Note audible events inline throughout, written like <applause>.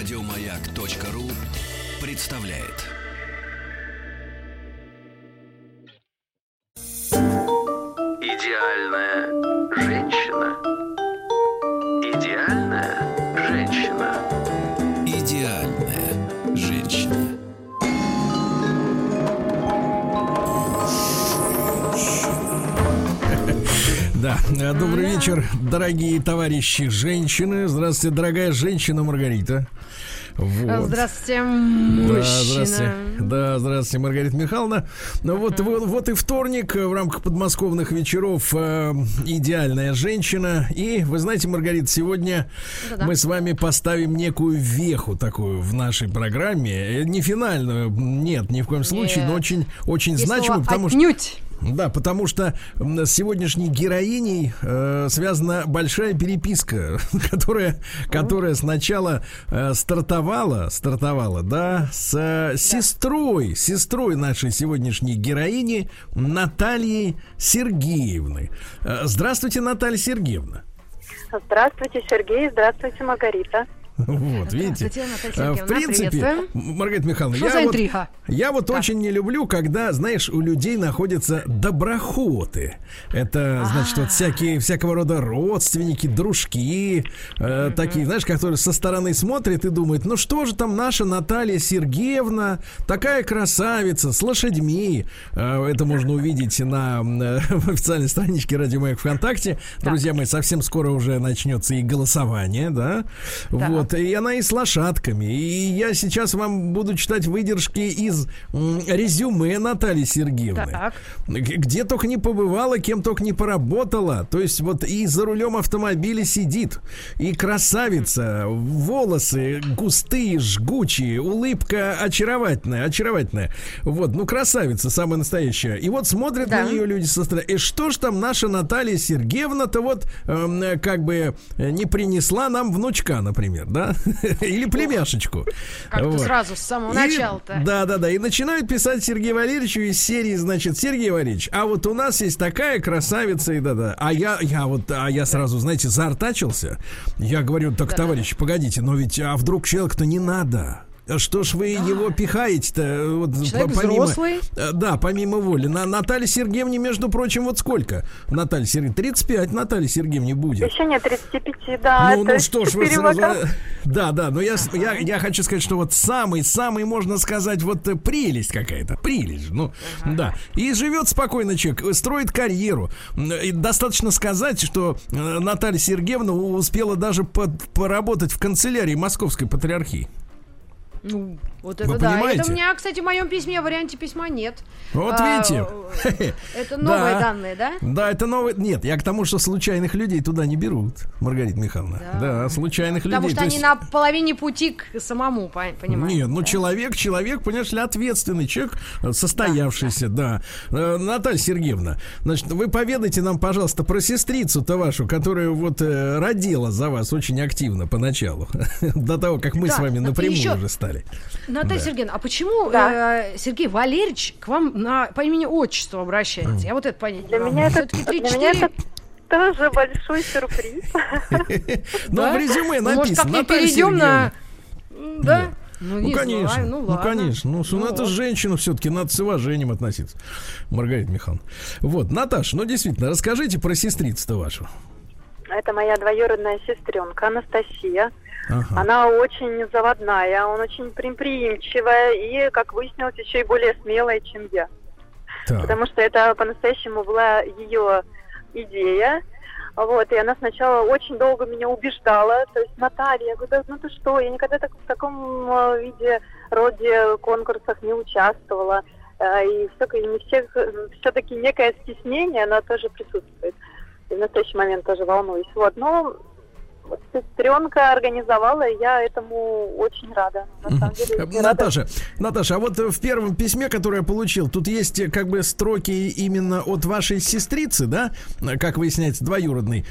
Радиомаяк.ру представляет. Идеальная добрый вечер, дорогие товарищи женщины. Здравствуйте, дорогая женщина Маргарита. Вот. Здравствуйте, Да, мужчина. здравствуйте. Да, здравствуйте, Маргарита Михайловна. Ну вот, вот, вот и вторник э, в рамках подмосковных вечеров э, идеальная женщина. И вы знаете, Маргарита, сегодня Да-да. мы с вами поставим некую веху такую в нашей программе. Э, Не финальную, нет, ни в коем случае, но Нет. очень, очень Есть значимую, потому что «отнюдь». Да, потому что с сегодняшней героиней э, связана большая переписка, <laughs> которая, которая сначала э, стартовала, стартовала, да, с э, сестрой, сестрой нашей сегодняшней героини Натальей Сергеевны. Э, здравствуйте, Наталья Сергеевна. Здравствуйте, Сергей. Здравствуйте, Маргарита. Вот, видите. Э, В принципе, Маргарита Михайловна, я вот, я вот Да. очень не люблю, когда, знаешь, у людей находятся доброхоты. Это, значит, вот всякие, всякого рода родственники, дружки, э, такие, знаешь, которые со стороны смотрят и думают, ну что же там наша Наталья Сергеевна, такая красавица, с лошадьми. Э, это можно увидеть на э, официальной страничке Радио Маяк ВКонтакте. Друзья мои, совсем скоро уже начнется и голосование, да? Вот, и она и с лошадками. И я сейчас вам буду читать выдержки из резюме Натальи Сергеевны. Так. Где только не побывала, кем только не поработала. То есть вот и за рулем автомобиля сидит. И красавица, волосы густые, жгучие, улыбка очаровательная, очаровательная. Вот, ну красавица, самая настоящая. И вот смотрят Да. на нее люди со стороны. И что ж там наша Наталья Сергеевна-то вот эм, э, как бы э, не принесла нам внучка, например, да? <laughs> Или племяшечку. Как-то Вот. сразу, с самого начала-то. Да, да, да. И начинают писать Сергею Валерьевичу из серии, значит, Сергей Валерьевич, а вот у нас есть такая красавица, и да-да. А я, я вот, а я сразу, знаете, заортачился. Я говорю, так, товарищ, погодите, но ведь, а вдруг человек-то не надо? А Что ж вы его <gasps> пихаете-то? Вот, Человек по- помимо- взрослый. Э, Да, помимо воли. На Наталье Сергеевне, между прочим, вот сколько? Наталья Сергеевна, 35 Наталье Сергеевне будет. Еще нет 35, да. Ну, ну что ж, вы сразу... вокала. Да, да, но я, я, я хочу сказать, что вот самый-самый, можно сказать, вот э, прелесть какая-то, прелесть, ну, да. И живет спокойно человек, э, строит карьеру. И достаточно сказать, что э, Наталья Сергеевна успела даже под- поработать в канцелярии Московской Патриархии. Ну, вот Вы это да. понимаете? Это у меня, кстати, в моем письме, в варианте письма нет. Вот А, видите. э, Это новые <laughs> Да. данные, да? Да, это новый... Нет, я к тому, что случайных людей туда не берут, Маргарита Михайловна. Да, Да. случайных Потому людей. что То они есть- на половине пути к самому, по- понимаете? Нет, ну да? человек, человек, понимаешь ли, ответственный человек, э, состоявшийся, да. Э, Наталья Сергеевна, значит, вы поведайте нам, пожалуйста, про сестрицу-то вашу, которая вот э, родила за вас очень активно поначалу, <laughs> до того, как мы Да, с вами ну, напрямую еще- уже стали. Наталья Да. Сергеевна, а почему Да. э, Сергей Валерьевич к вам на, по имени отчеству обращается? Я вот это понять Для меня это, Всё-таки для меня 3-4 это тоже большой сюрприз. <laughs> Ну, в резюме Ну, Может, написано. как-нибудь Наталья перейдем на... Да? Ну, Ну, не конечно, знаю, ну, ну, ладно. конечно. Ну, ну, это вот. женщина все-таки, надо с уважением относиться. Маргарита Михайловна. Вот, Наташа, ну, действительно, расскажите про сестрицу-то вашу. Это моя двоюродная сестренка Анастасия. Ага. Она очень заводная, он очень предприимчивая и, как выяснилось, еще и более смелая, чем я. Так. Потому что это по-настоящему была ее идея. Вот, и она сначала очень долго меня убеждала. То есть, Наталья, я говорю, «Да ну ты что, я никогда так, в таком э, виде, роде конкурсах не участвовала. Э, И все, не всех, все-таки некое стеснение, оно тоже присутствует. И в настоящий момент тоже волнуюсь. Вот, но сестренка организовала, и я этому очень рада. На самом деле, Э, очень рада. Наташа, Наташа, а вот э, в первом письме, которое я получил, тут есть э, как бы строки именно от вашей сестрицы, да, как выясняется, двоюродной.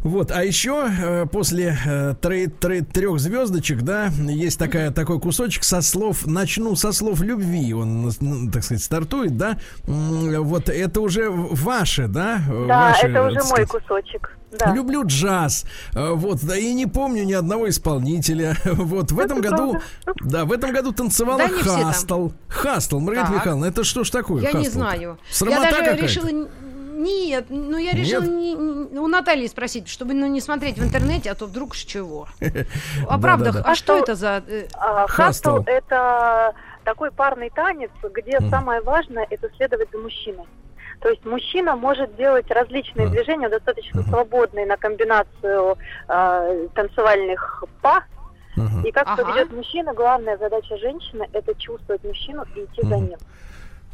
Вот, а еще э, после э, тре- тре- трех звездочек, да, есть такая, такой кусочек со слов, начну со слов любви, он, ну, так сказать, стартует, да, вот это уже ваше, да? Да, ваши, это уже так мой сказать, кусочек. Да. Люблю джаз, Э, вот, да и не помню ни одного исполнителя. <laughs> Вот в этом Это году, да, в этом году танцевала Да не. Хастл. Хастл, Маргарита Так. Михайловна, это что ж такое? Я не Хастл-то? знаю. Срамота я даже какая-то. решила... Нет, ну я решила не- не- у Натальи спросить, чтобы ну, не смотреть в интернете, а то вдруг с чего. <laughs> А правда, Да-да-да. а что это за... э, А, Хастл. Это такой парный танец, где самое важное – это следовать за мужчиной. То есть мужчина может делать различные А. движения, достаточно свободные на комбинацию э, танцевальных па. И как Ага. поведет мужчина, главная задача женщины – это чувствовать мужчину и идти за ним.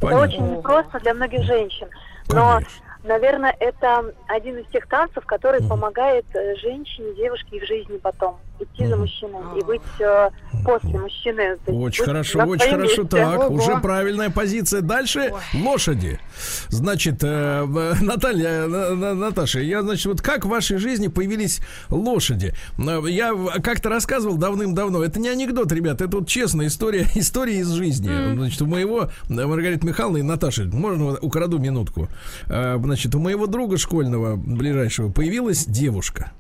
Понятно. Это очень непросто для многих женщин. Но Конечно. Наверное, это один из тех танцев, который помогает э, женщине, девушке в жизни потом идти за мужчиной и быть э, после мужчины. Очень хорошо, очень хорошо. месте. Так, Ого. уже правильная позиция. Дальше лошади. Значит, э, в- Наталья, На- На- Наташа, я, значит, вот как в вашей жизни появились лошади? Э, Я как-то рассказывал давным-давно. Это не анекдот, ребят, это вот честная история, <laughs> история из жизни. Значит, у моего, э, Маргариты Михайловны и Наташи, можно украду минутку? Э, Значит, у моего друга школьного, ближайшего, появилась девушка.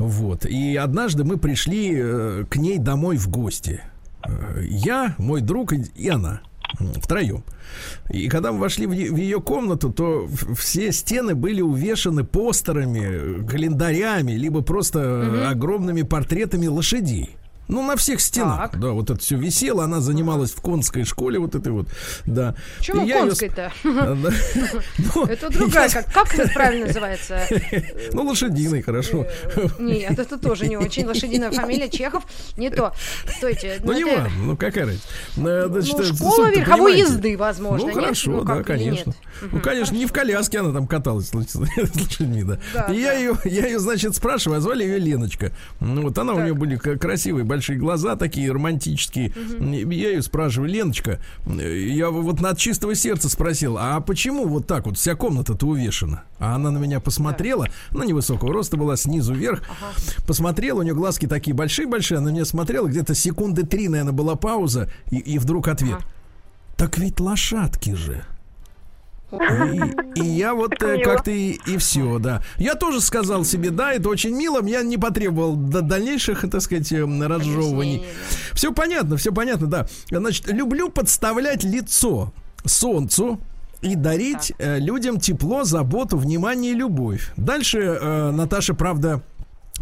Вот. И однажды мы пришли э, к ней домой в гости. Э, Я, мой друг и, она. Втроем. И когда мы вошли в, ее комнату, то все стены были увешаны постерами, э, календарями, либо просто э, огромными портретами лошадей. Ну, на всех стенах. Так. Да, вот это все висело. Она занималась в конской школе, вот этой вот. Да. Почему конской-то? Да. <laughs> Ну, Это другая, как, это правильно называется? <laughs> Ну, лошадиный, хорошо. Нет, это тоже не очень. Лошадиная фамилия Чехов не то. Стойте. Ну, не это- важно, ну какая разница. Э, значит, Ну, э, школа верховой езды, возможно, Ну, хорошо, Ну, да, конечно. Ну, конечно, не в коляске она там каталась <laughs> с лош- с лошадьми, да. Я ее, я ее, значит, спрашиваю, а звали ее Леночка. Ну, вот она, у нее были красивые большие глаза, такие романтические. И Я ее спрашиваю, Леночка, я вот от чистого сердца спросил, а почему вот так вот вся комната-то увешана? А она на меня посмотрела, она невысокого роста была, снизу вверх, посмотрела, у нее глазки такие большие-большие, она на меня смотрела, где-то секунды три, наверное, была пауза, и, и вдруг ответ. Так ведь лошадки же. И, и я вот э, как-то и, и все, да. Я тоже сказал себе, да, это очень мило, я не потребовал до дальнейших, так сказать, эм, разжевываний. Все понятно, все понятно, да. Значит, люблю подставлять лицо солнцу и дарить э, людям тепло, заботу, внимание и любовь. Дальше э, Наташа, правда,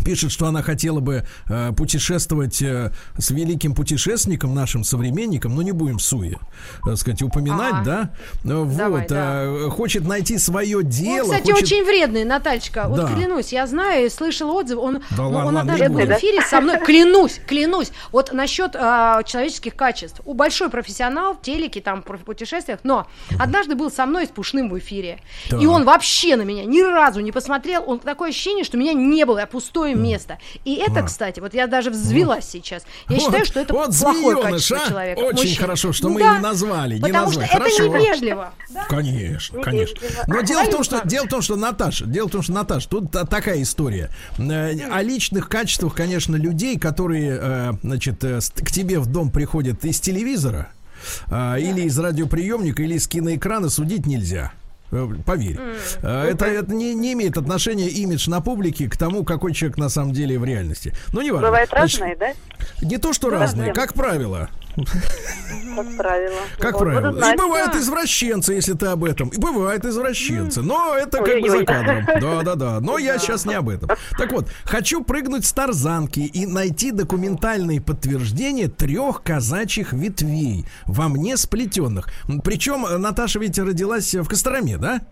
пишет, что она хотела бы э, путешествовать э, с великим путешественником, нашим современником, но не будем суе, так сказать, упоминать, Ага. да? Э, Вот, Давай, э, хочет найти свое дело. Он, кстати, хочет- очень вредный, Натальечка. Вот Да. клянусь, я знаю и слышал отзыв. Он, Да ну, ладно, он ладно, был в эфире со мной. Клянусь, клянусь. Вот насчет а, человеческих качеств. У большой профессионал в телеке, там, в путешествиях, но однажды был со мной с Пушным в эфире. Так. И он вообще на меня ни разу не посмотрел. Он такое ощущение, что меня не было, я пустое место. И это, кстати, вот я даже взвелась сейчас. Я Вот, считаю, что это вот плохое змеёныш, качество а? человека. Очень мужчины. хорошо, что Ну мы да, не назвали, не Потому назвали. что это Хорошо. невежливо. Конечно, Не конечно. вежливо. Но дело в том, что дело в том, что Наташа, дело в том, что Наташа, тут та- такая история Э, о личных качествах, конечно, людей, которые, э, значит, э, к тебе в дом приходят из телевизора или из радиоприемника, или из киноэкрана, судить нельзя. Э, Поверь. Э, Это, это не, не имеет отношения имидж на публике к тому, какой человек на самом деле в реальности. Ну, не важно. Бывает Значит, разные, да? Не то, что Да, разные, да. как правило. Как правило. Как Вот, правило. И знать. бывают извращенцы, если ты об этом. И бывают извращенцы. Но это как бы за кадром. Да, да, да. Но я сейчас не об этом. Так вот, хочу прыгнуть с тарзанки и найти документальные подтверждения трех казачьих ветвей во мне сплетенных. Причем Наташа ведь родилась в Костроме, да?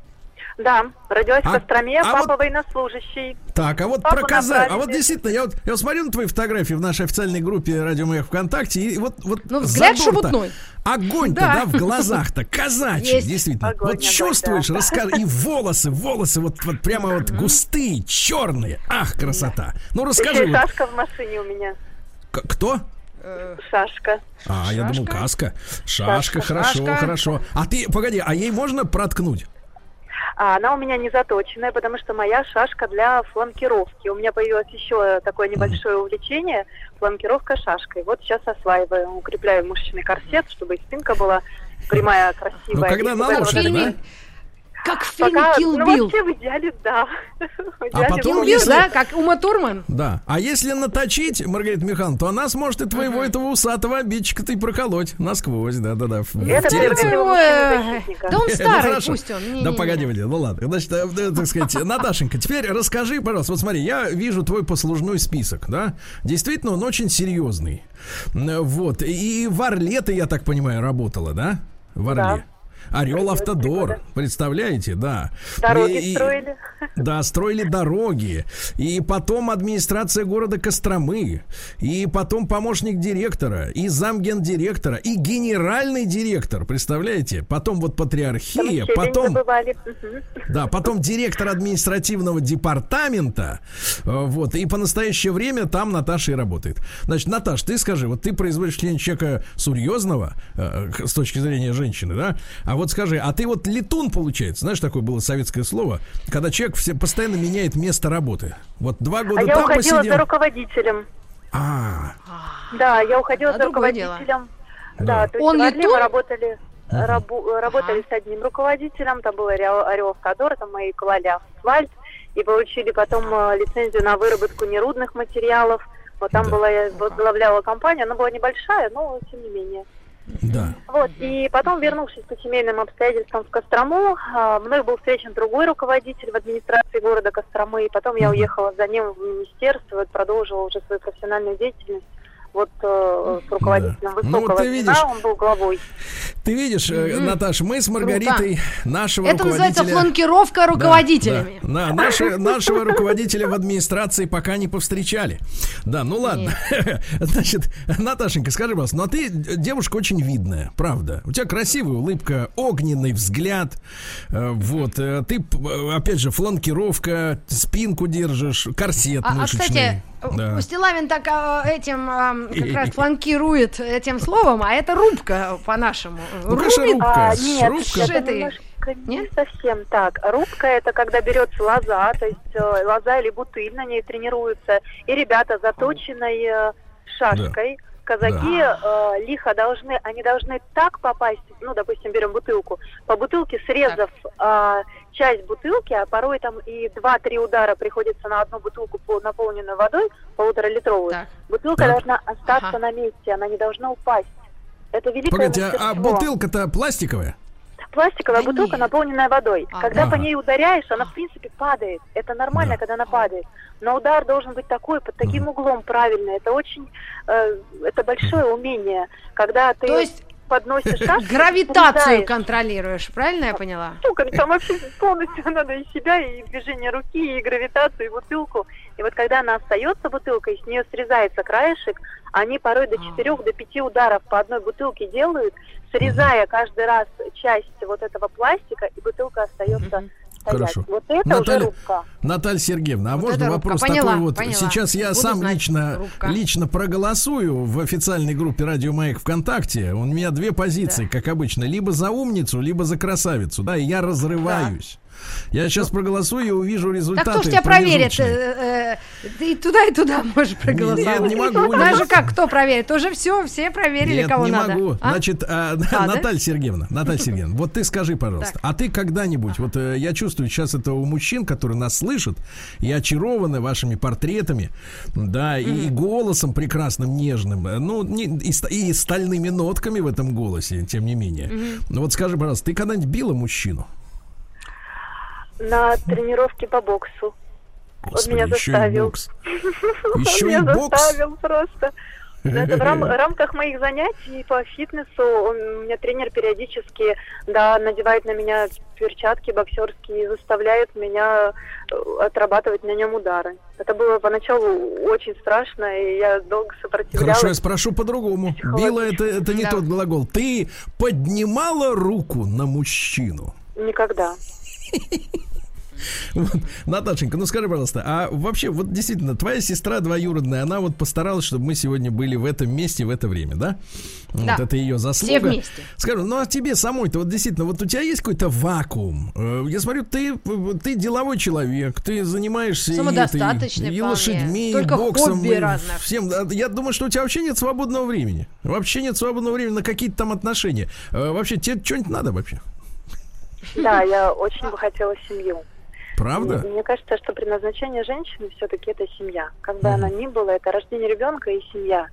Да, родилась А- в Костроме, а папа вот- военнослужащий. Так, а вот Папу про казак. А вот действительно, я вот, я смотрю на твои фотографии в нашей официальной группе Радио Маяк ВКонтакте, и вот, вот Ну, взгляд шебутной. Огонь-то, Да. да, в глазах-то, казачий, Есть. действительно. Огонь, вот огонь, чувствуешь, да. расскажи, и волосы, волосы вот, вот прямо вот густые, черные. Ах, красота. Ну, Еще расскажи. и вот, Сашка в машине у меня. к- кто? Шашка. А, я думал, Шашка? каска. Шашка, Шашка. хорошо, Шашка. хорошо. А ты, погоди, а ей можно проткнуть? А она у меня не заточенная, потому что моя шашка для фланкировки. У меня появилось еще такое небольшое увлечение – фланкировка шашкой. Вот сейчас осваиваю, укрепляю мышечный корсет, чтобы и спинка была прямая, красивая. Ну, когда И на вот лошади, это- да? Как в фильме Пока, Kill ну, Bill. вообще в идеале, да. <laughs> В идеале, потом, Kill да. Bill, если- да, как Ума Турман. Да. А если наточить, Маргарита Михайловна, то она сможет и твоего этого усатого обидчика-то и проколоть насквозь, да-да-да. Это. Да он <laughs> Ну, старый, пусть он. Да погоди, ну ладно. Значит, э, э, так сказать, <laughs> Наташенька, теперь расскажи, пожалуйста, вот смотри, я вижу твой послужной список, да? Действительно, он очень серьезный. Вот. И в Орле ты, я так понимаю, работала, да? В Орле. Да. Орел Автодор, представляете, да. Дороги И- строили. Да, строили дороги. И потом администрация города Костромы. И потом помощник директора. И замгендиректора. И генеральный директор. Представляете? Потом вот патриархия. Потом, да, потом директор административного департамента. Э, Вот. И по настоящее время там Наташа и работает. Значит, Наташ, ты скажи, вот ты производишь член человека серьезного э, с точки зрения женщины, да? А вот скажи, а ты вот летун, получается? Знаешь, такое было советское слово, когда человек все, постоянно меняет место работы. Вот два года А я там уходила посидел. за руководителем. А, Да, я уходила А за другое дело. руководителем. Да. Да, то есть Он летун? мы работали, рабу- работали с одним руководителем, там был Орел, Автодор, там мы клали асфальт, и получили потом э, лицензию на выработку нерудных материалов. Вот там Да. была, я возглавляла компания, она была небольшая, но тем не менее. Да. Вот, и потом, вернувшись по семейным обстоятельствам в Кострому, а, мной был встречен другой руководитель в администрации города Костромы, и потом я уехала за ним в министерство, и продолжила уже свою профессиональную деятельность. Вот э, с руководителем Да. Ну, вот высокого ты звена, видишь, он был главой. Ты видишь, Мгм. Наташ, мы с Маргаритой нашего Это называется руководителя... фланкировка Да, руководителями. Да, да. Наши, нашего руководителя в администрации пока не повстречали. Да, ну ладно. Значит, Наташенька, скажи, пожалуйста, ну а ты девушка очень видная, правда. У тебя красивая улыбка, огненный взгляд. э, Вот. э, Ты, опять же, фланкировка, спинку держишь, корсет А, а, мышечный. кстати, Да. Стилавин так а, этим а, <laughs> как раз фланкирует этим словом, а это рубка по-нашему. Ну, Рубит. рубка. А, нет, рубка. это немножко не Нет? совсем так. Рубка это когда берется лоза, то есть э, лоза или бутыль, на ней тренируются, и ребята заточенной э, шашкой. Казаки э, лихо должны, они должны так попасть, ну, допустим, берем бутылку, по бутылке срезав э, часть бутылки, а порой там и 2-3 удара приходится на одну бутылку, пол- наполненную водой, полуторалитровую. Так. Бутылка Так. должна остаться Ага. на месте, она не должна упасть. Это великое Погоди, а- а бутылка-то пластиковая? Пластиковая Да бутылка, нет. наполненная водой. Ага. Когда по Ага. ней ударяешь, она в принципе падает. Это нормально, Да. когда она падает. Но удар должен быть такой, под таким углом правильный. Это очень, э, это большое умение, когда ты То есть подносишь <laughs> гравитацию контролируешь, правильно я поняла? Сука, там вообще полностью <laughs> надо и себя, и движение руки, и гравитацию, и бутылку. И вот когда она остается бутылкой, и с нее срезается краешек, они порой до 4 до 5 ударов по одной бутылке делают, срезая каждый раз часть вот этого пластика, и бутылка остается стоять. Хорошо. Вот это Наталья- уже рубка. Наталья Сергеевна, а Вот можно вопрос Поняла, такой вот? поняла. Сейчас я Буду сам знать, лично, рубка. лично проголосую в официальной группе Радио Маяк ВКонтакте. У меня две позиции, как обычно. Либо за умницу, либо за красавицу. Да, и я разрываюсь. Я сейчас проголосую и увижу результаты. Так кто ж тебя проверит? промежуточные. Э, э, Ты и туда, и туда можешь проголосовать. Нет, не могу. Даже как, кто проверит? Уже все, все проверили, Нет, кого не надо. могу. А? Значит, а? <laughs> Наталья Сергеевна, Наталья Сергеевна, вот ты скажи, пожалуйста, Так. а ты когда-нибудь, вот э, я чувствую сейчас это у мужчин, которые нас слышат и очарованы вашими портретами, да, и, и голосом прекрасным, нежным, э, ну, не- и, ст- и стальными нотками в этом голосе, тем не менее. Ну вот скажи, пожалуйста, ты когда-нибудь била мужчину? На тренировке по боксу. Господи, меня еще и заставил. бокс. <laughs> Еще Он и меня бокс. заставил просто. Это в рам- <laughs> рамках моих занятий по фитнесу. Он, у меня тренер периодически да, надевает на меня перчатки боксерские и заставляет меня э, отрабатывать на нем удары. Это было поначалу очень страшно, и я долго сопротивлялась. Хорошо, я спрошу по-другому. Била это, это не Да. тот глагол. Ты поднимала руку на мужчину? Никогда. Вот. Наташенька, ну скажи, пожалуйста, а вообще, вот действительно, твоя сестра двоюродная, она вот постаралась, чтобы мы сегодня были в этом месте в это время, да? Да. Вот это ее заслуга. Все вместе. Скажи, ну а тебе самой-то, вот действительно, вот у тебя есть какой-то вакуум? Э, Я смотрю, ты, ты деловой человек, ты занимаешься и этой, и лошадьми, и Столько боксом. и разных. Всем, я думаю, что у тебя вообще нет свободного времени. Вообще нет свободного времени на какие-то там отношения. Э, Вообще, тебе что-нибудь надо вообще? Да, <laughs> я очень бы хотела семью. Правда? Мне кажется, что предназначение женщины все-таки это семья. Как бы она ни была, это рождение ребенка и семья.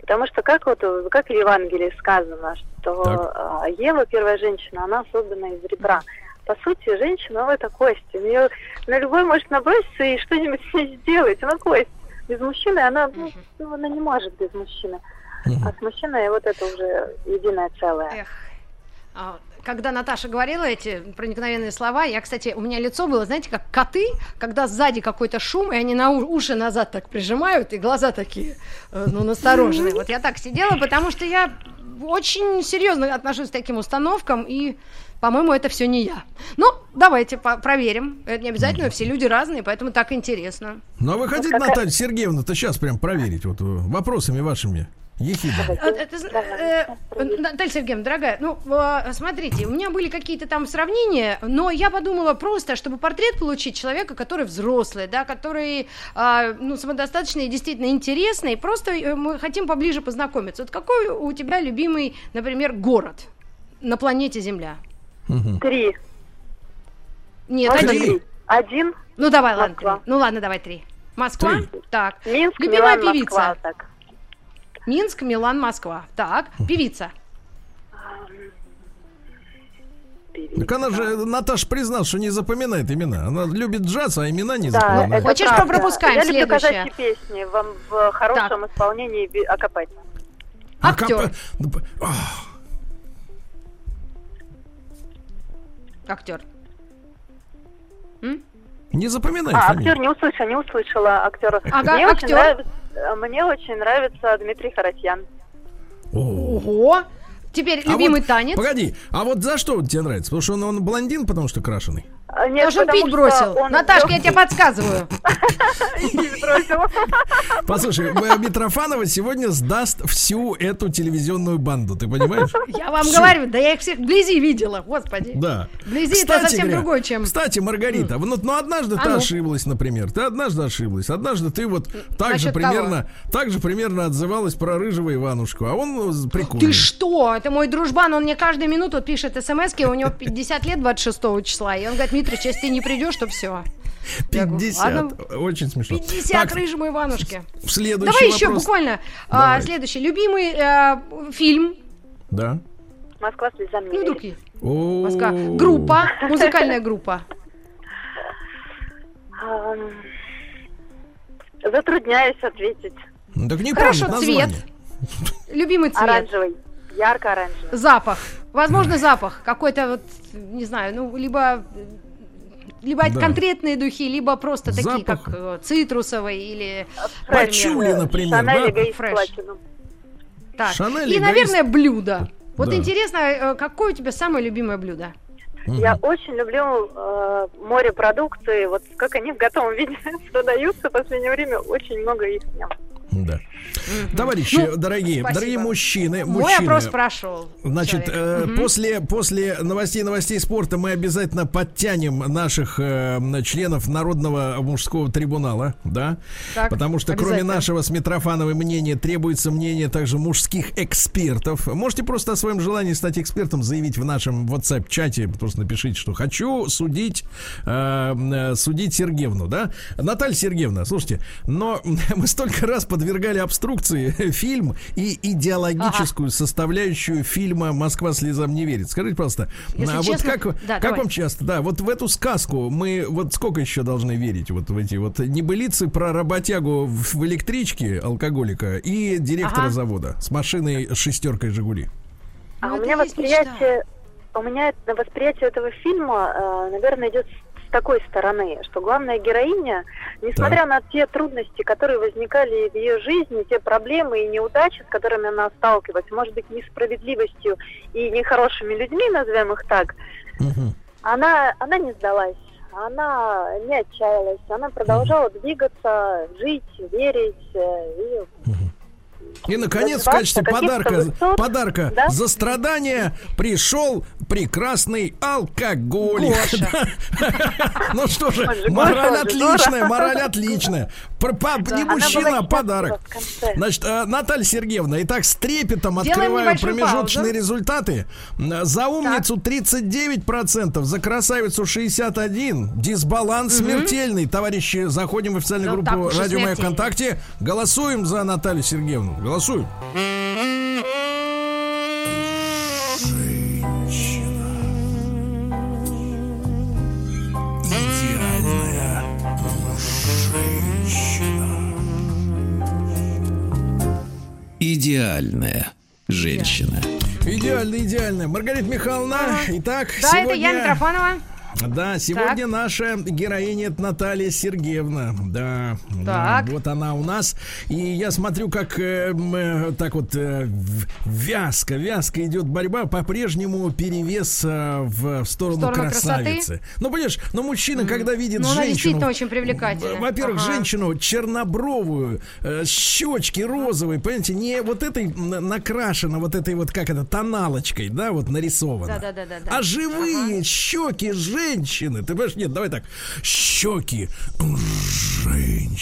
Потому что как вот как в Евангелии сказано, что Так. а, Ева, первая женщина, она создана из ребра. По сути, женщина это кость. У нее на любой может наброситься и что-нибудь с ней сделать. Она кость. Без мужчины она, ну, ну, она не может без мужчины. А с мужчиной вот это уже единое целое. Эх. Когда Наташа говорила эти проникновенные слова, я, кстати, у меня лицо было, знаете, как коты, когда сзади какой-то шум, и они на у- уши назад так прижимают, и глаза такие, э, ну, настороженные. Вот я так сидела, потому что я очень серьезно отношусь к таким установкам, и, по-моему, это все не я. Ну, давайте по- проверим. Это не обязательно, все люди разные, поэтому так интересно. Ну, а вы хотите, какая- Наталья Сергеевна-то сейчас прям проверить вот э, вопросами вашими? А, з- э, Наталья Сергеевна, дорогая, ну, смотрите, у меня были какие-то там сравнения, но я подумала просто, чтобы портрет получить человека, который взрослый, да, который, а, ну, самодостаточный и действительно интересный, просто э, мы хотим поближе познакомиться. Вот какой у тебя любимый, например, город на планете Земля? Три. Нет, Три. один. Один. Ну, давай, ладно. Ну, ладно, давай три. Москва? Так. Минск, Любимая певица? Так. Минск, Милан, Москва. Так, певица. Так она же, Наташа признал, что не запоминает имена. Она любит джаз, а имена не Да, запоминает. это Хочешь, правда. пропускаем Я люблю следующее? казачьи песни вам в хорошем исполнении би- акапельно. А Актер. ну, Актер. Не запоминает А, фамилию. актер не услышала, не услышала актера. Ага, мне, очень актер. нравится, э, мне очень нравится Дмитрий Харатьян. Ого! Теперь А любимый вот, танец. Погоди, а вот за что он тебе нравится? Потому что он, он блондин, потому что крашеный? А, Нет, потому пить бросил. он Наташка, я тебе подсказываю. Послушай, э, Митрофанова сегодня сдаст всю эту телевизионную банду, ты понимаешь? Я вам говорю, да я их всех вблизи видела, господи. Да. Вблизи это совсем другое, чем... Кстати, Маргарита, ну, однажды А ты ну. ошиблась, например. Ты однажды ошиблась. Однажды ты вот так же примерно, так же примерно отзывалась про рыжего Иванушку, а он ну, прикольный. Ты что? Это мой дружбан, он мне каждую минуту пишет смс у него 50 лет 26 числа, и он говорит, Митрич, если ты не придешь, то все. Я говорю, 50. ладно. Очень смешно. 50 Так, рыжему Иванушке. следующий Давай еще вопрос. буквально. а, следующий. Любимый э, фильм. Да. Москва слезам не Ну, вдруг. Москва. Группа. Музыкальная группа. Затрудняюсь ответить. Ну, Так не Хорошо, цвет. Любимый цвет. Оранжевый. Ярко-оранжевый. Запах. Возможно, запах. Какой-то вот, не знаю, ну, либо либо Да. конкретные духи, либо просто такие, Запах. как э, цитрусовые или... Пачули, например, Шанель да? Эгоист Фреш. Так. Шанель, И, эгоист. наверное, блюдо. Вот Да. интересно, э, какое у тебя самое любимое блюдо? Я очень люблю э, морепродукты. Вот как они в готовом виде <laughs> продаются в последнее время, очень много их ем. Да. Товарищи, Ну, дорогие, спасибо. дорогие мужчины, Мой мужчины. опрос прошел. Значит, э, Мгм. после, после новостей новостей спорта мы обязательно подтянем наших э, членов Народного мужского трибунала, да? Так, Потому что кроме нашего с Митрофановой мнения требуется мнение также мужских экспертов. Можете просто о своем желании стать экспертом заявить в нашем WhatsApp-чате. Просто напишите, что хочу судить, э, э, судить Сергеевну, да? Наталья Сергеевна, слушайте, но <laughs> мы столько раз подвергали обструкции <laughs> фильм и идеологическую составляющую фильма «Москва слезам не верит». Скажите, пожалуйста, Если а вот честно- как, Да, как давай. вам часто, да, вот в эту сказку мы вот сколько еще должны верить вот в эти вот небылицы про работягу в, в электричке алкоголика и директора Ага. завода с машиной с шестеркой «Жигули». А Ну, у меня мечта. восприятие, у меня восприятие этого фильма, э, наверное, идет с такой стороны, что главная героиня, несмотря на те трудности, которые возникали в ее жизни, те проблемы и неудачи, с которыми она сталкивалась, может быть, несправедливостью и нехорошими людьми, назовем их так, Мгм. она, она не сдалась. она не отчаялась, она продолжала двигаться, жить, верить э, и И, наконец, в качестве подарка, высот, подарка да? за страдания пришел прекрасный алкоголик. <laughs> Ну что же, мораль отличная, мораль отличная. Не мужчина, а подарок. Значит, э, Наталья Сергеевна, итак, с трепетом открываю промежуточные результаты. За умницу 39%, за красавицу 61%. Дисбаланс смертельный. Товарищи, заходим в официальную Ну, группу Радио смертельный. ВКонтакте. Голосуем за Наталью Сергеевну. Голосуем. Идеальная Идеальная женщина. Идеально, идеально. Маргарита Михайловна, итак, Да, сегодня... это я, Митрофанова. Да, сегодня наша героиня это Наталья Сергеевна. Да, Так. вот она у нас. И я смотрю, как э, э, так вот э, вязко, вязко идет борьба. По-прежнему перевес э, в, в сторону, В сторону красавицы. Ну, понимаешь, но мужчина, когда видит Ну, она женщину... действительно очень привлекательна. Во-первых, Ага. женщину чернобровую, э, щечки розовые, понимаете, не вот этой накрашена, вот этой вот, как это, тоналочкой, да, вот нарисована. Да-да-да-да-да. А живые щеки женщины. Ты понимаешь, нет, давай так. Щеки женщины.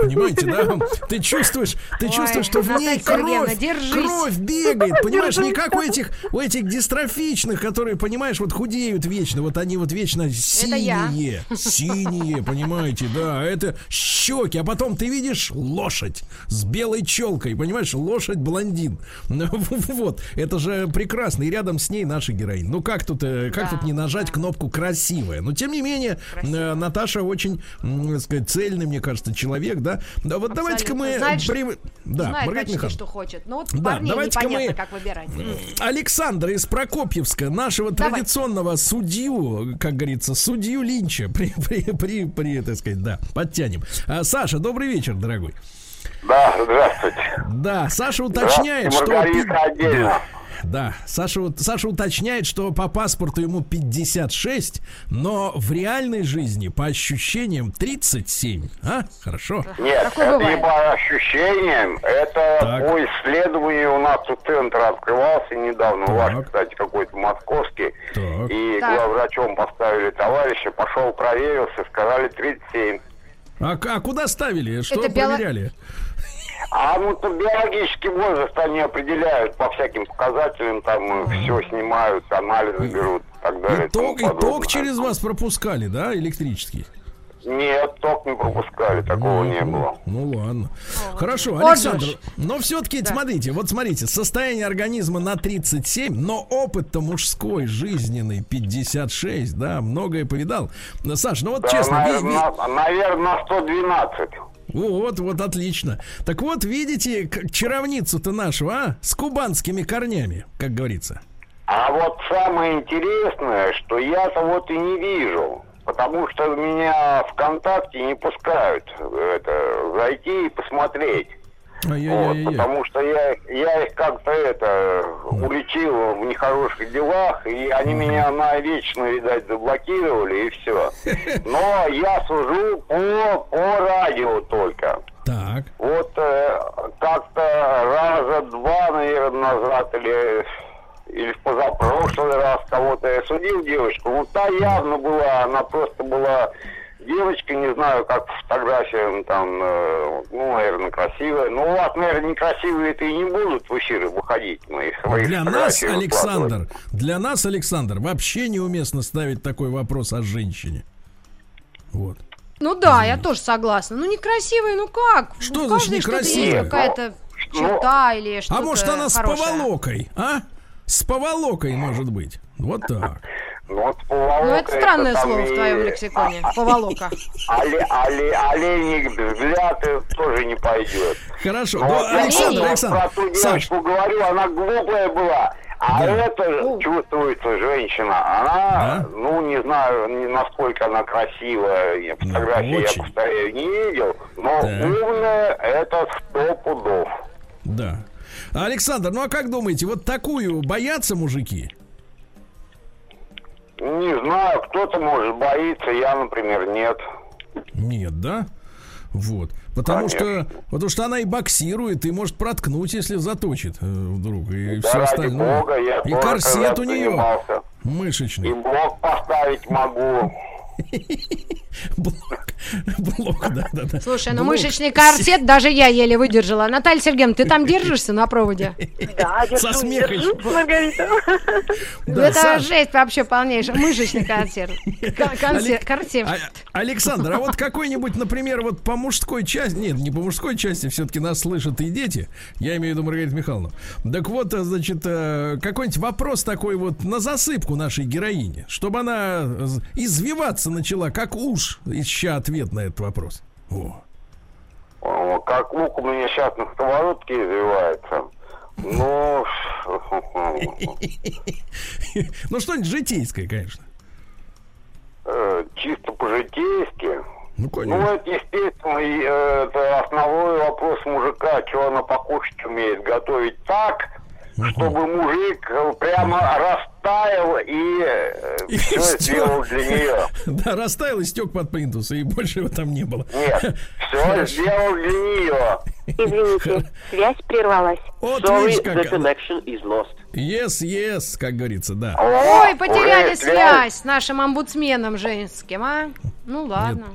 Понимаете, да? Ты чувствуешь, ты чувствуешь, что в ней кровь, кровь бегает. Понимаешь, не как у этих, у этих дистрофичных, которые, понимаешь, вот худеют вечно. Вот они вот вечно синие. Синие, понимаете, да. Это щеки. А потом ты видишь лошадь с белой челкой. Понимаешь, лошадь блондин. <laughs> Вот. Это же прекрасно. И рядом с ней наша героиня. Ну как тут, э, как тут не нажать кнопку красивая? Но тем не менее, э, Наташа очень, так сказать, цельный, мне кажется, человек, да. Да, вот давайте-ка мы... Знает, что- прив- Да, Знает Маргарита почти, что хочет. Но вот Да, давайте-ка непонятно, мы- как выбирать. Александра из Прокопьевска, нашего Давай. традиционного судью, как говорится, судью Линча, <laughs> при, при, при, при, так сказать, да, подтянем. А, Саша, добрый вечер, дорогой. Да, здравствуйте. Да, Саша уточняет, что... Маргарита отдельно. Да. Да, Саша, вот- Саша уточняет, что по паспорту ему 56, но в реальной жизни, по ощущениям, 37. А? Хорошо. Нет, Такое это бывает. не по ощущениям, это Так. по исследованию у нас тут центр открывался недавно, Так. ваш, кстати, какой-то московский. Так. И Так. главврачом поставили товарища, пошел проверился, сказали 37. А, а куда ставили? Что Это проверяли? А ну то биологический возраст они определяют по всяким показателям, там все снимают, анализы берут и так далее. И ток, и ток через вас пропускали, да, электрический? Нет, ток не пропускали, такого не было. Ну ладно. Хорошо, Вот Александр, но все-таки, смотрите, вот смотрите, состояние организма на 37, но опыт-то мужской, жизненный, 56, да, многое повидал. Но, Саш, ну вот честно, ви- ви- наверное, на 112. Вот, вот отлично. Так вот, видите, чаровницу-то нашу, а, с кубанскими корнями, как говорится. А вот самое интересное, что я-то вот и не вижу. Потому что меня ВКонтакте не пускают э, это, зайти и посмотреть. Вот, потому что я, я их как-то это уличил в нехороших делах, и они меня навечно, видать, заблокировали, и все. <laughs> Но я сужу по, по радио только. Так. Вот э, как-то раза два, наверное, назад или или в позапрошлый раз кого-то я судил девочку. Ну, та явно была, она просто была девочка, не знаю, как по фотографиям там, э, ну, наверное, красивая. Ну, у вас, наверное, некрасивые это и не будут в эфиры выходить. Мы их свои Для нас, Александр, для нас, Александр, вообще неуместно ставить такой вопрос о женщине. Вот. Ну да, я тоже согласна. Ну некрасивые, ну как? Что У значит что-то некрасивые? есть какая-то Ну, черта или что-то А может она с хорошее. поволокой, а? С поволокой, может быть. Вот так. Ну, вот поволока Ну это странное там слово в и- твоем лексиконе. <laughs> Поволока. Оле, оле, оленик взгляд это тоже не пойдет. Хорошо. Ну, Ну, вот я Александр, про Александр, ту Саш, девочку говорю, она глупая была. А Да. это Ну. чувствуется женщина. Она, Да? ну, не знаю, не насколько она красивая. Я фотографии очень. я повторяю, не видел. Но Да. умная это сто пудов. да. Александр, ну а как думаете, вот такую боятся мужики? Не знаю, кто-то может боится, я, например, нет. Нет, да? Вот. Потому Конечно. что, потому что она и боксирует, и может проткнуть, если заточит э, вдруг. И Да все остальное. бога, и корсет у нее занимался. И мышечный. блок поставить могу. <laughs> Блок. Блок, да, да, да. Слушай, ну Блок. мышечный корсет даже я еле выдержала. Наталья Сергеевна, ты там держишься на проводе? <laughs> Да, держу, Со смехом. держу, Маргарита. Да, Это Саш, жесть вообще полнейшая. Мышечный корсет. К- консе- Олег- Корсет. Александр, а вот какой-нибудь, например, вот по мужской части, нет, не по мужской части, все-таки нас слышат и дети, я имею в виду Маргариту Михайловну. Так вот, э, значит, э, какой-нибудь вопрос такой вот на засыпку нашей героине, чтобы она э, извиваться начала, как уж, ища ответ на этот вопрос. О, Как лук у меня сейчас на сковородке извивается. Ну, <laughs> <laughs> Ну, что-нибудь житейское, конечно. Э, чисто по-житейски. Ну, Ну, конечно. это, естественно, и, э, это основной вопрос мужика, что она покушать умеет. Готовить так, чтобы мужик э, прямо растаял и, И все сделал для нее. <laughs> Да, растаял и стек под плинтус, и больше его там не было. Нет, <laughs> все сделал для нее. Извините, связь прервалась. Вот Sorry, видишь, the как... connection is lost. Yes, yes, как говорится, да. Ой, потеряли связь с нашим омбудсменом женским, а? Ну ладно.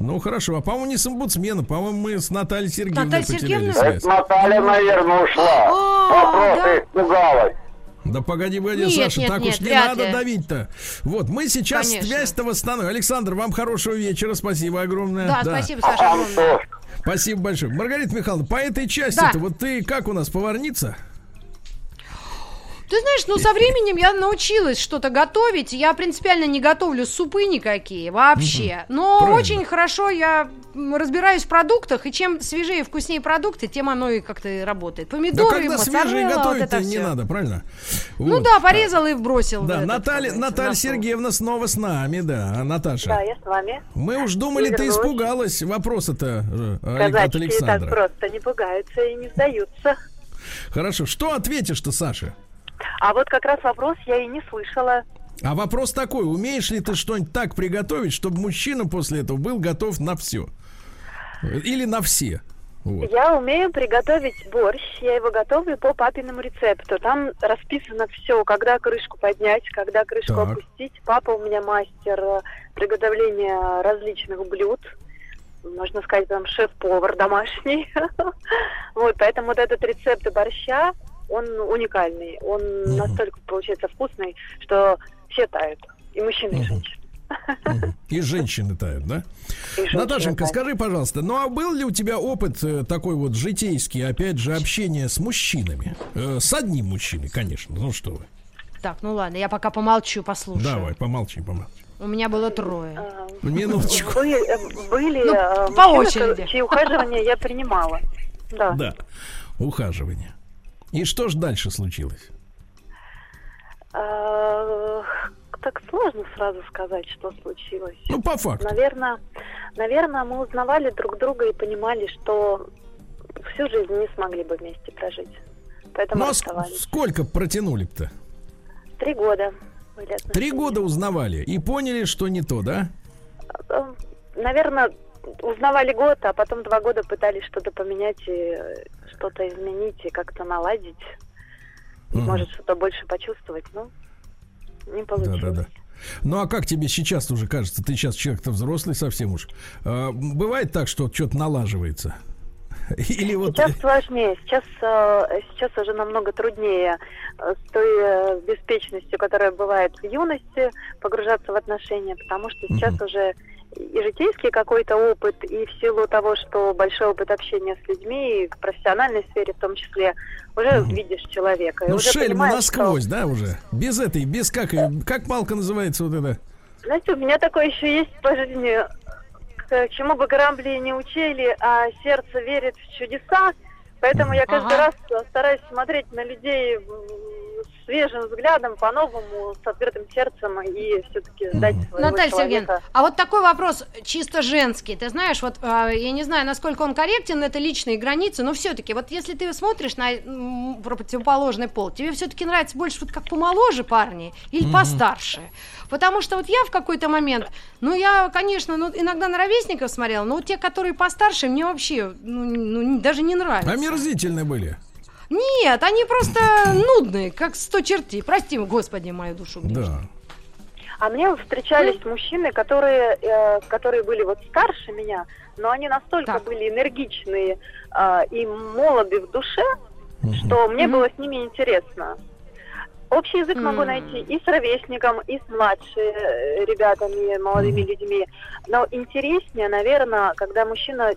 Ну хорошо, а по-моему не с омбудсменом, по-моему мы с Натальей Сергеевной Наталья потеряли Сергеевна? связь. Это Наталья, наверное, ушла. А, Вопрос да? испугалась. Да погоди, погоди, Нет, Саша, нет, так нет, уж не надо ли. давить-то. Вот, мы сейчас связь-то восстановим. Александр, вам хорошего вечера, спасибо огромное. Да, спасибо, Саша, огромное. Спасибо большое. Маргарита Михайловна, по этой части-то, Да. вот ты как у нас, поварница? Ты знаешь, ну со временем я научилась что-то готовить. Я принципиально не готовлю супы никакие вообще. Но Правильно. очень хорошо я разбираюсь в продуктах, и чем свежее и вкуснее продукты, тем оно и как-то и работает. Да Помидоры, свежие моцарелла, вот готовить-то это не всё. надо, правильно? Ну Вот. да, порезал и бросил. в Да, этот, Наталья, Наталья. Сергеевна снова с нами, да. Наташа, Да, я с вами. мы уж думали, ты испугалась вопроса-то э, от Казачки так Александра. просто не пугаются и не сдаются. Хорошо, что ответишь-то, Саша? А вот как раз вопрос я и не слышала. А вопрос такой, умеешь ли ты что-нибудь так приготовить, чтобы мужчина после этого был готов на все? Или на все? Вот. Я умею приготовить борщ. Я его готовлю по папиному рецепту. Там расписано все, когда крышку поднять, когда крышку Так. опустить. Папа у меня мастер э, приготовления различных блюд. Можно сказать, там шеф-повар домашний. <laughs> Вот, поэтому вот этот рецепт борща, он уникальный. Он настолько получается вкусный, что все тают. И мужчины, и женщины. И женщины тают, да? Женщины Наташенька, тают. скажи, пожалуйста, ну а был ли у тебя опыт э, такой вот житейский, опять же, общения с мужчинами? Э, с одним мужчиной, конечно. Ну что вы. Так, ну ладно, я пока помолчу, послушаю. Давай, помолчи, помолчи. У меня было трое. А, Минуточку. Были, э, были Ну, э, по очереди. чьи ухаживания я принимала. <laughs> Да. Да. Ухаживание. И что ж дальше случилось? А, так сложно сразу сказать, что случилось. Ну, по факту. Наверное, наверное, мы узнавали друг друга и понимали, что всю жизнь не смогли бы вместе прожить. Поэтому Ну, а расставались. сколько протянули-то? Три года. Три года узнавали и поняли, что не то, да? Э, Наверное, узнавали год, а потом два года пытались что-то поменять и что-то изменить и как-то наладить. Мгм. может, что-то больше почувствовать, но не получилось. Да, да, да. Ну а как тебе сейчас уже кажется? Ты сейчас человек-то взрослый совсем уж. А, бывает так, что что-то налаживается? <laughs> Или вот... Сейчас сложнее, сейчас, э, сейчас уже намного труднее э, с той э, беспечностью, которая бывает в юности, погружаться в отношения, потому что сейчас Мгм. уже и житейский какой-то опыт, и в силу того, что большой опыт общения с людьми, и в профессиональной сфере в том числе, уже Мгм. видишь человека. Ну, шельма насквозь, да, уже? Без этой, без как, как палка называется вот это? что- Знаете, у меня такое еще есть по жизни, к чему бы Грамбли не учили, а сердце верит в чудеса, поэтому я каждый Ага. раз стараюсь смотреть на людей свежим взглядом, по-новому, с открытым сердцем и все-таки ждать своего Наталья человека. Сергеевна, а вот такой вопрос чисто женский. Ты знаешь, вот а, я не знаю, насколько он корректен, это личные границы, но все-таки, вот если ты смотришь на противоположный пол, тебе все-таки нравится больше вот как помоложе парни или постарше? Потому что вот я в какой-то момент, ну я, конечно, ну, иногда на ровесников смотрела, но вот те, которые постарше, мне вообще ну, ну, не- даже не нравятся. Омерзительные были. Нет, они просто нудные, как сто чертей. Прости, господи, мою душу. Да. А мне встречались мужчины, которые, э, которые были вот старше меня, но они настолько Так. были энергичные э, и молоды в душе, что мне Мгм. было с ними интересно. Общий язык могу найти и с ровесником, и с младшими э, ребятами, молодыми людьми. Но интереснее, наверное, когда мужчина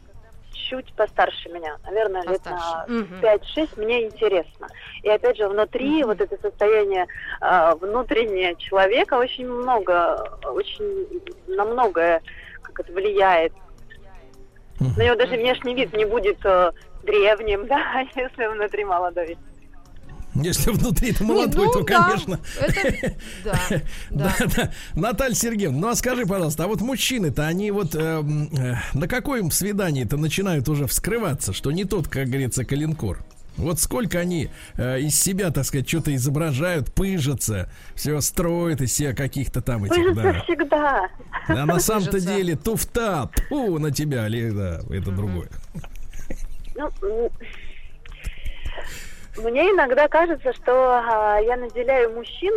чуть постарше меня, наверное, лет на Постарше. Мгм. 5-6, мне интересно. И опять же, внутри вот это состояние э, внутреннее человека очень много, очень на многое как это влияет. На него даже внешний вид не будет э, древним, <laughs> да, если внутри молодой. Если внутри Не, молодой, ну то, да, конечно. это- <laughs> да, Да, да. да. Наталья Сергеевна, ну а скажи, пожалуйста, а вот мужчины-то, они вот эм, э, на каком свидании-то начинают уже вскрываться, что не тот, как говорится, калинкор? Вот сколько они э, из себя, так сказать, что-то изображают, пыжатся, все строят из себя каких-то там этих, Пыжится да. всегда. А на самом-то Пыжатся. деле туфта, тьфу, на тебя, или да, это другое. Ну, мне иногда кажется, что а, я наделяю мужчин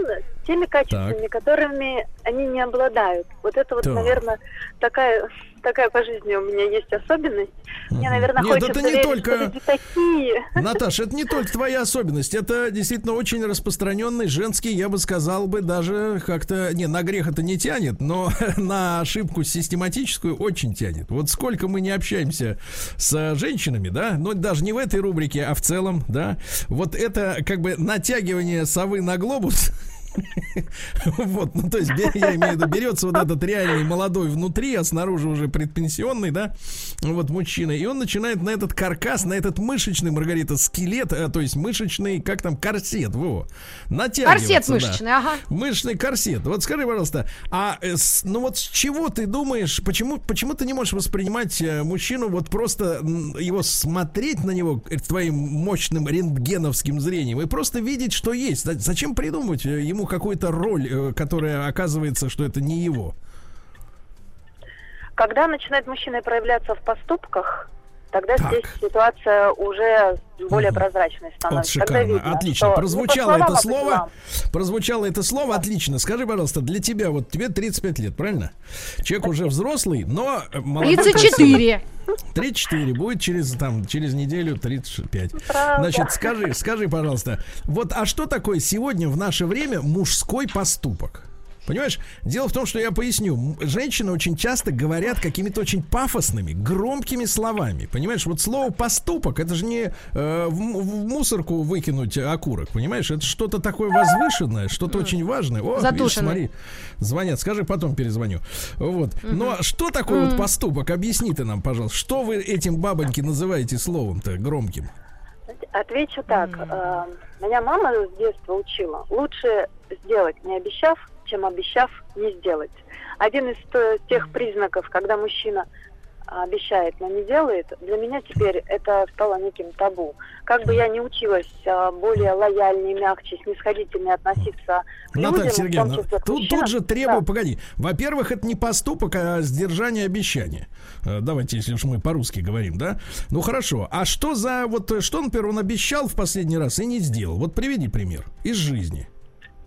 теми качествами, которыми они не обладают. Вот это вот, Так. наверное, такая такая по жизни у меня есть особенность. Мне, наверное, Нет, хочется это не верить, только- что такие. Наташа, это не только твоя особенность, это действительно очень распространенный женский, я бы сказал бы, даже как-то, не, на грех это не тянет, но <laughs> на ошибку систематическую очень тянет. Вот сколько мы не общаемся с женщинами, да, но даже не в этой рубрике, а в целом, да, вот это как бы натягивание совы на глобус, <laughs> <laughs> Вот, ну то есть я имею в виду, берется вот этот реальный молодой внутри, а снаружи уже предпенсионный, да, вот мужчина, и он начинает на этот каркас, на этот мышечный, Маргарита, скелет, а, то есть мышечный, как там, корсет, во, натягиваться. Корсет да. мышечный, ага. Мышечный корсет. Вот скажи, пожалуйста, а э, ну вот с чего ты думаешь, почему, почему ты не можешь воспринимать э, мужчину вот просто его смотреть на него э, твоим мощным рентгеновским зрением и просто видеть, что есть? За- Зачем придумывать э, ему какую-то роль, э, которая оказывается, что это не его? Когда начинает мужчина проявляться в поступках, тогда Так. здесь ситуация уже более Мгм. прозрачной Вот становится. Когда шикарно, видно, отлично. что Прозвучало словам, это слово. Прозвучало это слово, отлично. Скажи, пожалуйста, для тебя, вот тебе 35 лет, правильно? Человек уже взрослый, но молодой, красивый. 34. 34, будет через, там, через неделю 35. Правда. Значит, скажи, скажи, пожалуйста, вот а что такое сегодня в наше время мужской поступок? Понимаешь, дело в том, что я поясню. Женщины очень часто говорят какими-то очень пафосными, громкими словами. Понимаешь, вот слово поступок это же не э, в, в мусорку выкинуть окурок. Понимаешь, это что-то такое возвышенное, что-то очень важное. О, видишь, смотри, звонят. Скажи, потом перезвоню. Вот. Но что такое вот поступок? Объясни ты нам, пожалуйста. Что вы этим бабоньки называете словом-то громким? Отвечу так. э, Меня мама с детства учила. Лучше сделать, не обещав, чем обещав, не сделать. Один из то- тех признаков, когда мужчина обещает, но не делает, для меня теперь это стало неким табу. Как бы я ни училась а, более лояльнее, мягче, снисходительнее относиться к людям, Наталья том Сергеевна, тут, мужчинам, тут же требую, да. погоди. Во-первых, это не поступок, а сдержание обещания. Э, Давайте, если уж мы по-русски говорим, да? Ну хорошо. А что за вот э, что, например, он обещал в последний раз и не сделал? Вот приведи пример из жизни.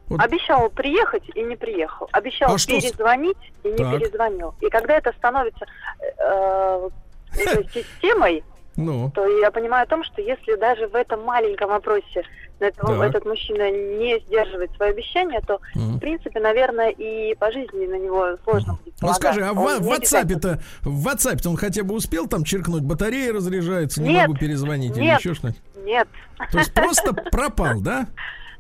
Вот. Обещал приехать и не приехал. Обещал А что перезвонить и не Так. перезвонил. И когда это становится э, уже системой, Ну, то я понимаю о том, что если даже в этом маленьком вопросе этого- Так. этот мужчина не сдерживает свое обещание, то, Мгм. в принципе, наверное, и по жизни на него сложно будет ну скажи, а. Он в не WhatsApp-то, в WhatsApp-то он хотя бы успел там черкнуть, батарея разряжается, не Нет, могу перезвонить или нет. еще что-нибудь? Нет. То есть просто пропал, да?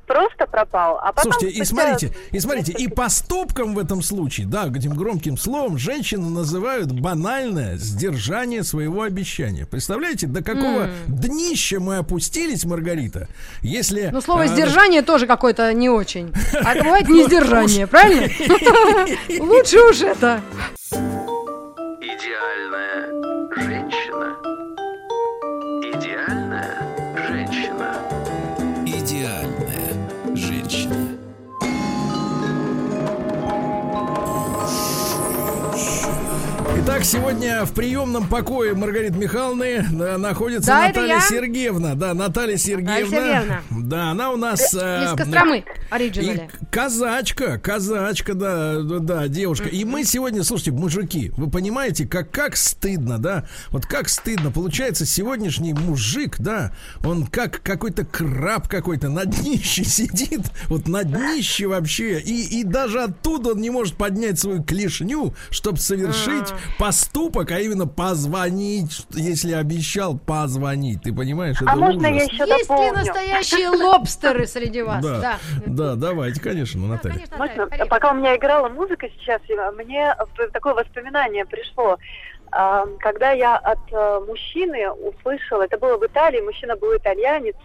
Просто пропал, а потом... Слушайте, и спустя смотрите, и смотрите, и поступком в этом случае, да, этим громким словом, женщины называют банальное сдержание своего обещания. Представляете, до какого днища мы опустились, Маргарита, если... Ну, слово а, сдержание тоже какое-то не очень. А <laughs> бывает не сдержание, правильно? <laughs> <laughs> Лучше уж это. Итак, сегодня в приемном покое Маргариты Михайловны да, находится Да, Наталья. Сергеевна. Да, Наталья Сергеевна. Да, она у нас... э, Из Костромы, И оригинали. казачка, казачка, да, да, да, девушка. И мы сегодня, слушайте, мужики, вы понимаете, как, как стыдно, да? Вот как стыдно. Получается, сегодняшний мужик, да, он как какой-то краб какой-то на днище <laughs> сидит, вот на днище вообще. И, и даже оттуда он не может поднять свою клешню, чтобы совершить поступок, а именно позвонить, если обещал позвонить. Ты понимаешь? А Это можно я ужас. еще Есть ли настоящие лобстеры среди вас? Да, Да. Да, давайте, конечно, Да, Наталья. конечно, Можно? Наталья, конечно. Пока у меня играла музыка сейчас, мне такое воспоминание пришло. А, Когда я от э, мужчины услышала, это было в Италии, мужчина был итальянец,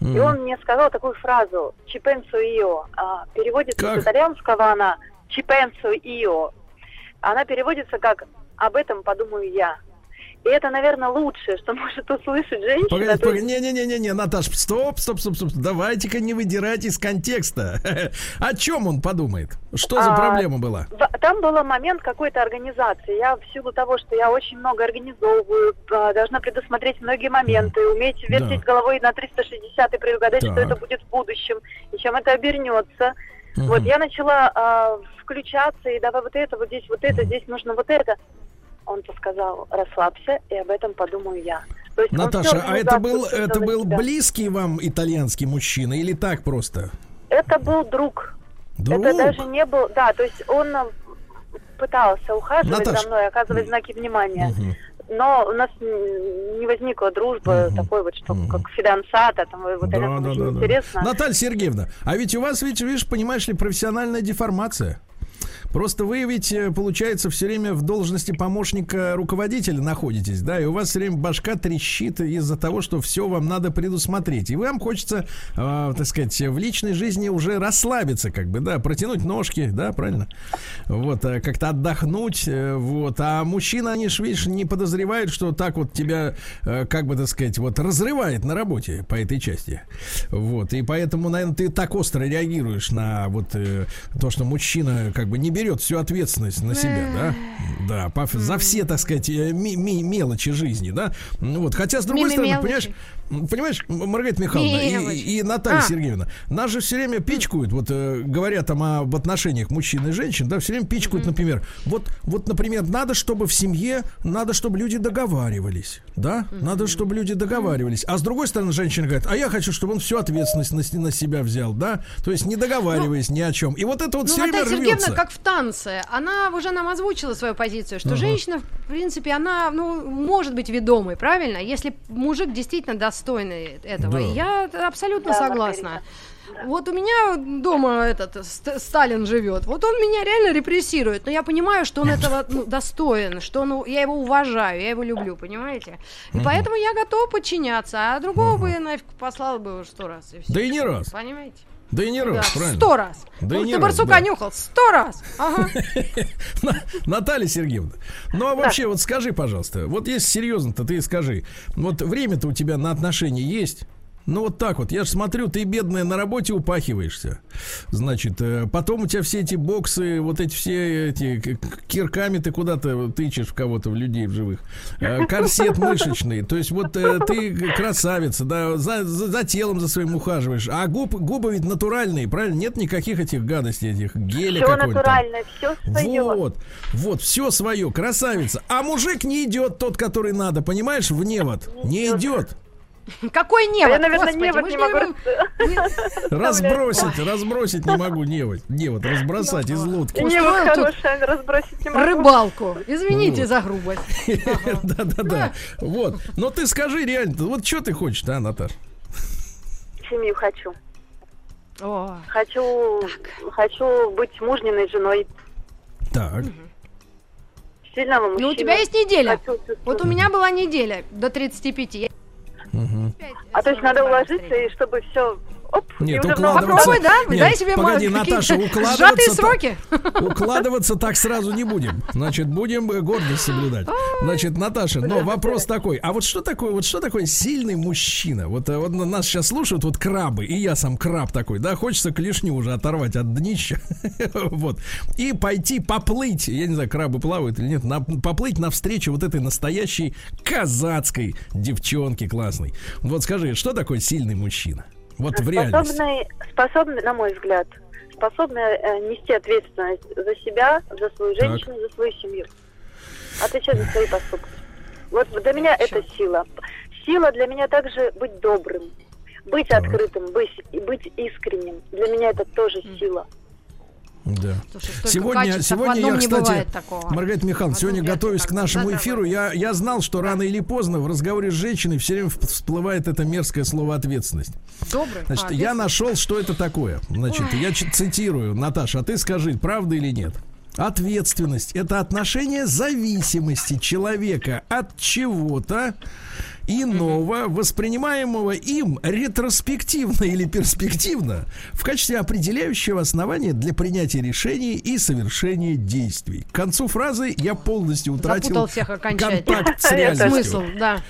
и Мгм. он мне сказал такую фразу «чипенсо ио». А, Переводится Как? с итальянского она «чипенсо ио». Она переводится как «об этом подумаю я». И это, наверное, лучшее, что <laughs> может услышать женщина. Погодите, То погодите, не-не-не-не, Наташ, стоп, стоп, стоп, стоп, давайте-ка не выдирать из контекста. <laughs> О чем он подумает? Что за А, проблема была? Там был момент какой-то организации. Я в силу того, что я очень много организовываю, а, должна предусмотреть многие моменты, уметь вертеть Да. головой на 360 и предугадать, что это будет в будущем, и чем это обернется. Вот я начала а, включаться, и давай вот это, вот здесь вот это, здесь нужно вот это. Он-то сказал, расслабься, и об этом подумаю я. То есть Наташа, а это был, это был себя. близкий вам итальянский мужчина или так просто? Это был друг. Друг? Это даже не был, да, то есть он а, пытался ухаживать Наташ, за мной, оказывать знаки внимания. Мгм. Но у нас не возникла дружба Мгм. такой вот, что Мгм. как фидансата, там вот Да, это да, очень да, да. интересно. Наталья Сергеевна, а ведь у вас, ведь, видишь, понимаешь ли, профессиональная деформация. Просто вы ведь, э, получается, все время в должности помощника руководителя находитесь, да, и у вас все время башка трещит из-за того, что все вам надо предусмотреть. И вам хочется, э, так сказать, в личной жизни уже расслабиться, как бы, да, протянуть ножки, да, правильно? Вот, э, как-то отдохнуть, э, вот. А мужчина, они ж, видишь, не подозревают, что так вот тебя, как бы, так сказать, вот разрывает на работе по этой части. Вот, и поэтому, наверное, ты так остро реагируешь на вот э, то, что мужчина как бы не берет всю ответственность на себя, да? Да, по- за все, так сказать, э, ми- ми- мелочи жизни, да? Ну Вот, хотя, с другой стороны, понимаешь, понимаешь, Маргарита Михайловна и- и, и Наталья А. Сергеевна, нас же все время пичкают, вот э, говоря там об отношениях мужчин и женщин, да, все время пичкают, например, вот, вот, например, надо, чтобы в семье, надо, чтобы люди договаривались, да, надо, чтобы люди договаривались, а с другой стороны, женщина говорит, а я хочу, чтобы он всю ответственность на, на себя взял, да, то есть не договариваясь ни о чем, и вот это вот Ну, все время Наталья Сергеевна, рвется. как в танце, она уже нам озвучила свою позицию, что Ага. женщина, в принципе, она, ну, может быть ведомой, правильно? Если мужик действительно достойный этого. Да. Я абсолютно Да, согласна. Вот у меня дома этот Ст- Сталин живет. Вот он меня реально репрессирует, но я понимаю, что он этого ну, достоин, что он, я его уважаю, я его люблю, понимаете? И поэтому я готова подчиняться, а другого бы я нафиг послал бы сто раз. И всё. Да и не раз. Понимаете? Да и не Да, раз, правильно. сто раз. Да и Ну, ты раз, барсука да. нюхал сто раз. Ага. <laughs> На- Наталья Сергеевна, ну а вообще вот скажи, пожалуйста, вот если серьезно-то ты скажи, вот время-то у тебя на отношения есть? Ну вот так вот, я же смотрю, ты бедная на работе упахиваешься. Значит, э, потом у тебя все эти боксы, вот эти все эти кирками ты куда-то тычешь в кого-то, в людей в живых. Э, Корсет мышечный. То есть вот э, ты красавица, да, за, за- за телом за своим ухаживаешь. А губ, губы ведь натуральные, правильно? Нет никаких этих гадостей, этих геля Все натуральное, все свое. Вот, вот, все свое, красавица. А мужик не идет тот, который надо, понимаешь, в невод. Не идет. <laughs> Какой невод? Я, наверное, Господи, невод не могу <laughs> Разбросить, разбросить не могу невод. Невод разбросать из лодки. Не Устроил вот тут хорошая, разбросить не могу. Рыбалку. Извините за грубость. <laughs> Да-да-да. Вот. Но ты скажи реально, вот что ты хочешь, да, Наташ? Семью хочу. Хочу, хочу быть мужниной женой Так. сильного мужчины. ну у тебя есть неделя. Хочу. Вот у меня была неделя до 35. А то есть надо уложиться, и чтобы все... Оп, Нет, укладываться- Попробуй, да? Нет, Дай себе погоди, Наташа, укладываться <laughs> сжатые сроки. Укладываться так сразу не будем. Значит, будем э, гордость соблюдать. Значит, Наташа, но вопрос такой. А вот что такое, вот что такое сильный мужчина? Вот, э, вот на- нас сейчас слушают вот крабы, и я сам краб такой, да, хочется клешню уже оторвать от днища. <laughs> Вот. И пойти поплыть, я не знаю, крабы плавают или нет, на- поплыть навстречу вот этой настоящей казацкой девчонке классной. Вот скажи, что такое сильный мужчина? Вот в реальности. способный, способный, на мой взгляд, способный э, нести ответственность за себя, за свою Так. женщину, за свою семью. Отвечать за свои поступки. Вот для меня это сила. Сила для меня также быть добрым, быть Так. открытым, быть, быть искренним. Для меня это тоже сила. Да. Слушай, Сегодня, качеств, сегодня я, кстати. Маргарита Михайловна, сегодня готовясь к нашему так. эфиру, я, я знал, что рано или поздно в разговоре с женщиной все время всплывает это мерзкое слово ответственность. Добрый. Значит, А, я нашел, что это такое. Значит, я ч- цитирую, Наташа, а ты скажи, правда или нет? Ответственность – это отношение зависимости человека от чего-то иного, воспринимаемого им ретроспективно или перспективно в качестве определяющего основания для принятия решений и совершения действий. К концу фразы я полностью утратил контакт с <laughs> реальностью. Смысл, да.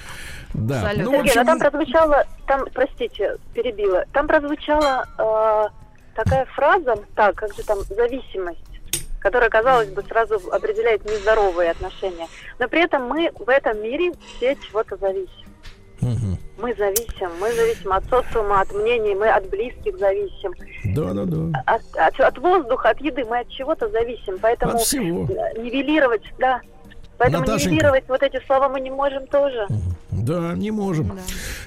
Да. Абсолютно. Ну, Сергей, общем, там прозвучало, там, простите, перебила, там прозвучала э, такая фраза, так, как же там, зависимость, которая, казалось бы, сразу определяет нездоровые отношения. Но при этом мы в этом мире все от чего-то зависим. Мы зависим, мы зависим от социума, от мнений, мы от близких зависим, да, да, да. от, от, от воздуха, от еды, мы от чего-то зависим. Поэтому От всего. э, нивелировать, да, поэтому Наташенька. нивелировать вот эти слова мы не можем тоже. Да, не можем.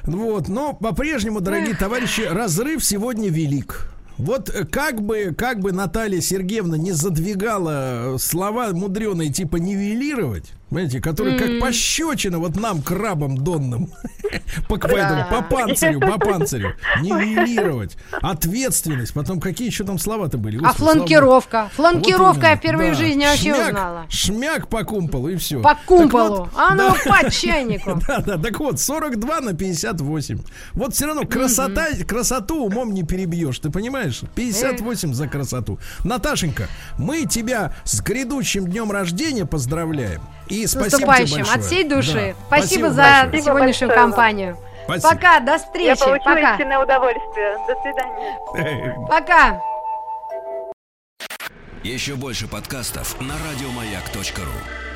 Да. Вот, но по-прежнему, дорогие товарищи, разрыв сегодня велик. Вот э, как бы, как бы Наталья Сергеевна не задвигала э, слова мудреные типа нивелировать, понимаете, которые как пощечина вот нам, крабам донным, <laughs> по, этому, по панцирю, по панцирю, <laughs> нивелировать, ответственность, потом какие еще там слова-то были? А слава фланкировка. Фланкировка Вот я впервые да. в жизни вообще шмяк, узнала. Шмяк по кумполу и все. По кумполу. А ну, по чайнику. <laughs> Да, да, так вот, 42 на 58. Вот все равно красота, красоту умом не перебьешь, ты понимаешь? 58 за красоту. Наташенька, мы тебя с грядущим днем рождения поздравляем. И С спасибо тебе наступающим. большое. От всей души. Да, Спасибо за большое. сегодняшнюю большое вам. компанию. Спасибо. Пока, до Я встречи. получила Пока. истинное удовольствие. До свидания. <laughs> Пока. Еще больше подкастов на радиомаяк.ру.